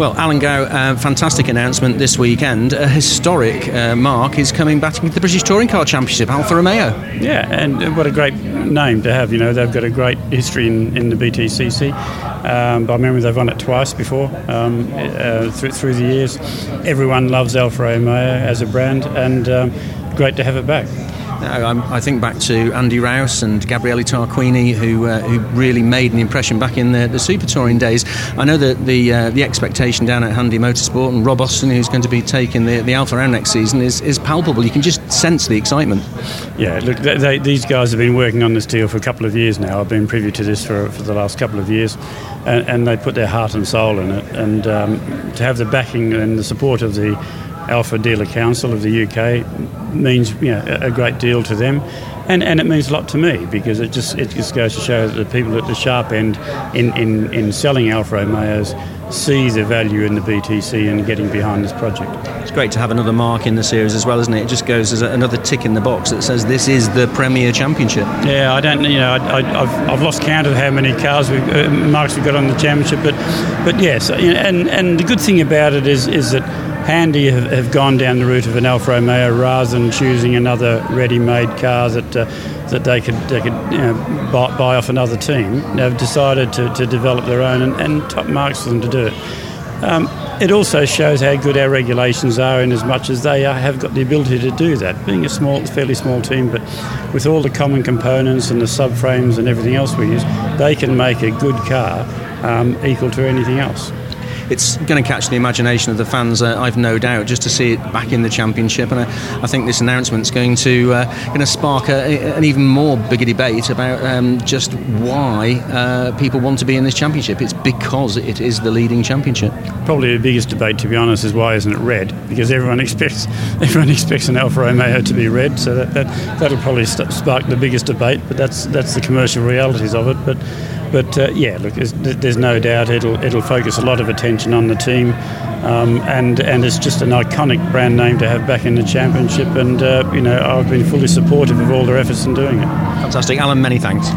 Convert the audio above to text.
Well, Alan Gow, uh, fantastic announcement this weekend. A historic uh, marque is coming back with the British Touring Car Championship, Alfa Romeo. Yeah, and what a great name to have. You know, they've got a great history in, in the BTCC. Um, by memory, they've won it twice before um, uh, through, through the years. Everyone loves Alfa Romeo as a brand, and um, great to have it back. I think back to Andy Rouse and Gabriele Tarquini, who uh, who really made an impression back in the, the super touring days. I know that the uh, the expectation down at Handy Motorsport and Rob Austin, who's going to be taking the, the Alfa Romeo next season, is, is palpable. You can just sense the excitement. Yeah, look, they, they, these guys have been working on this deal for a couple of years now. I've been privy to this for, for the last couple of years, and, and they put their heart and soul in it. And um, to have the backing and the support of the Alfa Dealer Council of the UK means you know, a great deal to them. And, and it means a lot to me because it just it just goes to show that the people at the sharp end in, in, in selling Alfa Romeos see the value in the BTC and getting behind this project. It's great to have another marque in the series as well, isn't it? It just goes as another tick in the box that says this is the Premier Championship. Yeah, I don't, you know, I, have I've lost count of how many cars we uh, marques we've got on the championship, but but yes, and and the good thing about it is is that Handy have, have, gone down the route of an Alfa Romeo rather than choosing another ready-made car that uh, that they could they could you know, buy, buy, off another team. They've decided to, to develop their own, and, and top marks for them to do it. Um, it also shows how good our regulations are in as much as they are, have got the ability to do that. Being a small, fairly small team, but with all the common components and the subframes and everything else we use, they can make a good car um, equal to anything else it's going to catch the imagination of the fans, uh, I've no doubt, just to see it back in the championship. And I, I think this announcement is going to uh, going to spark a, an even more bigger debate about um, just why uh, people want to be in this championship. It's because it is the leading championship. Probably the biggest debate, to be honest, is why isn't it red? Because everyone expects everyone expects an Alfa Romeo to be red, so that, that that'll probably spark the biggest debate. But that's that's the commercial realities of it. But but uh, yeah, look, there's, there's, no doubt it'll it'll focus a lot of attention on the team, um, and and it's just an iconic brand name to have back in the championship. And uh, you know, I've been fully supportive of all their efforts in doing it. Fantastic, Alan. Many thanks.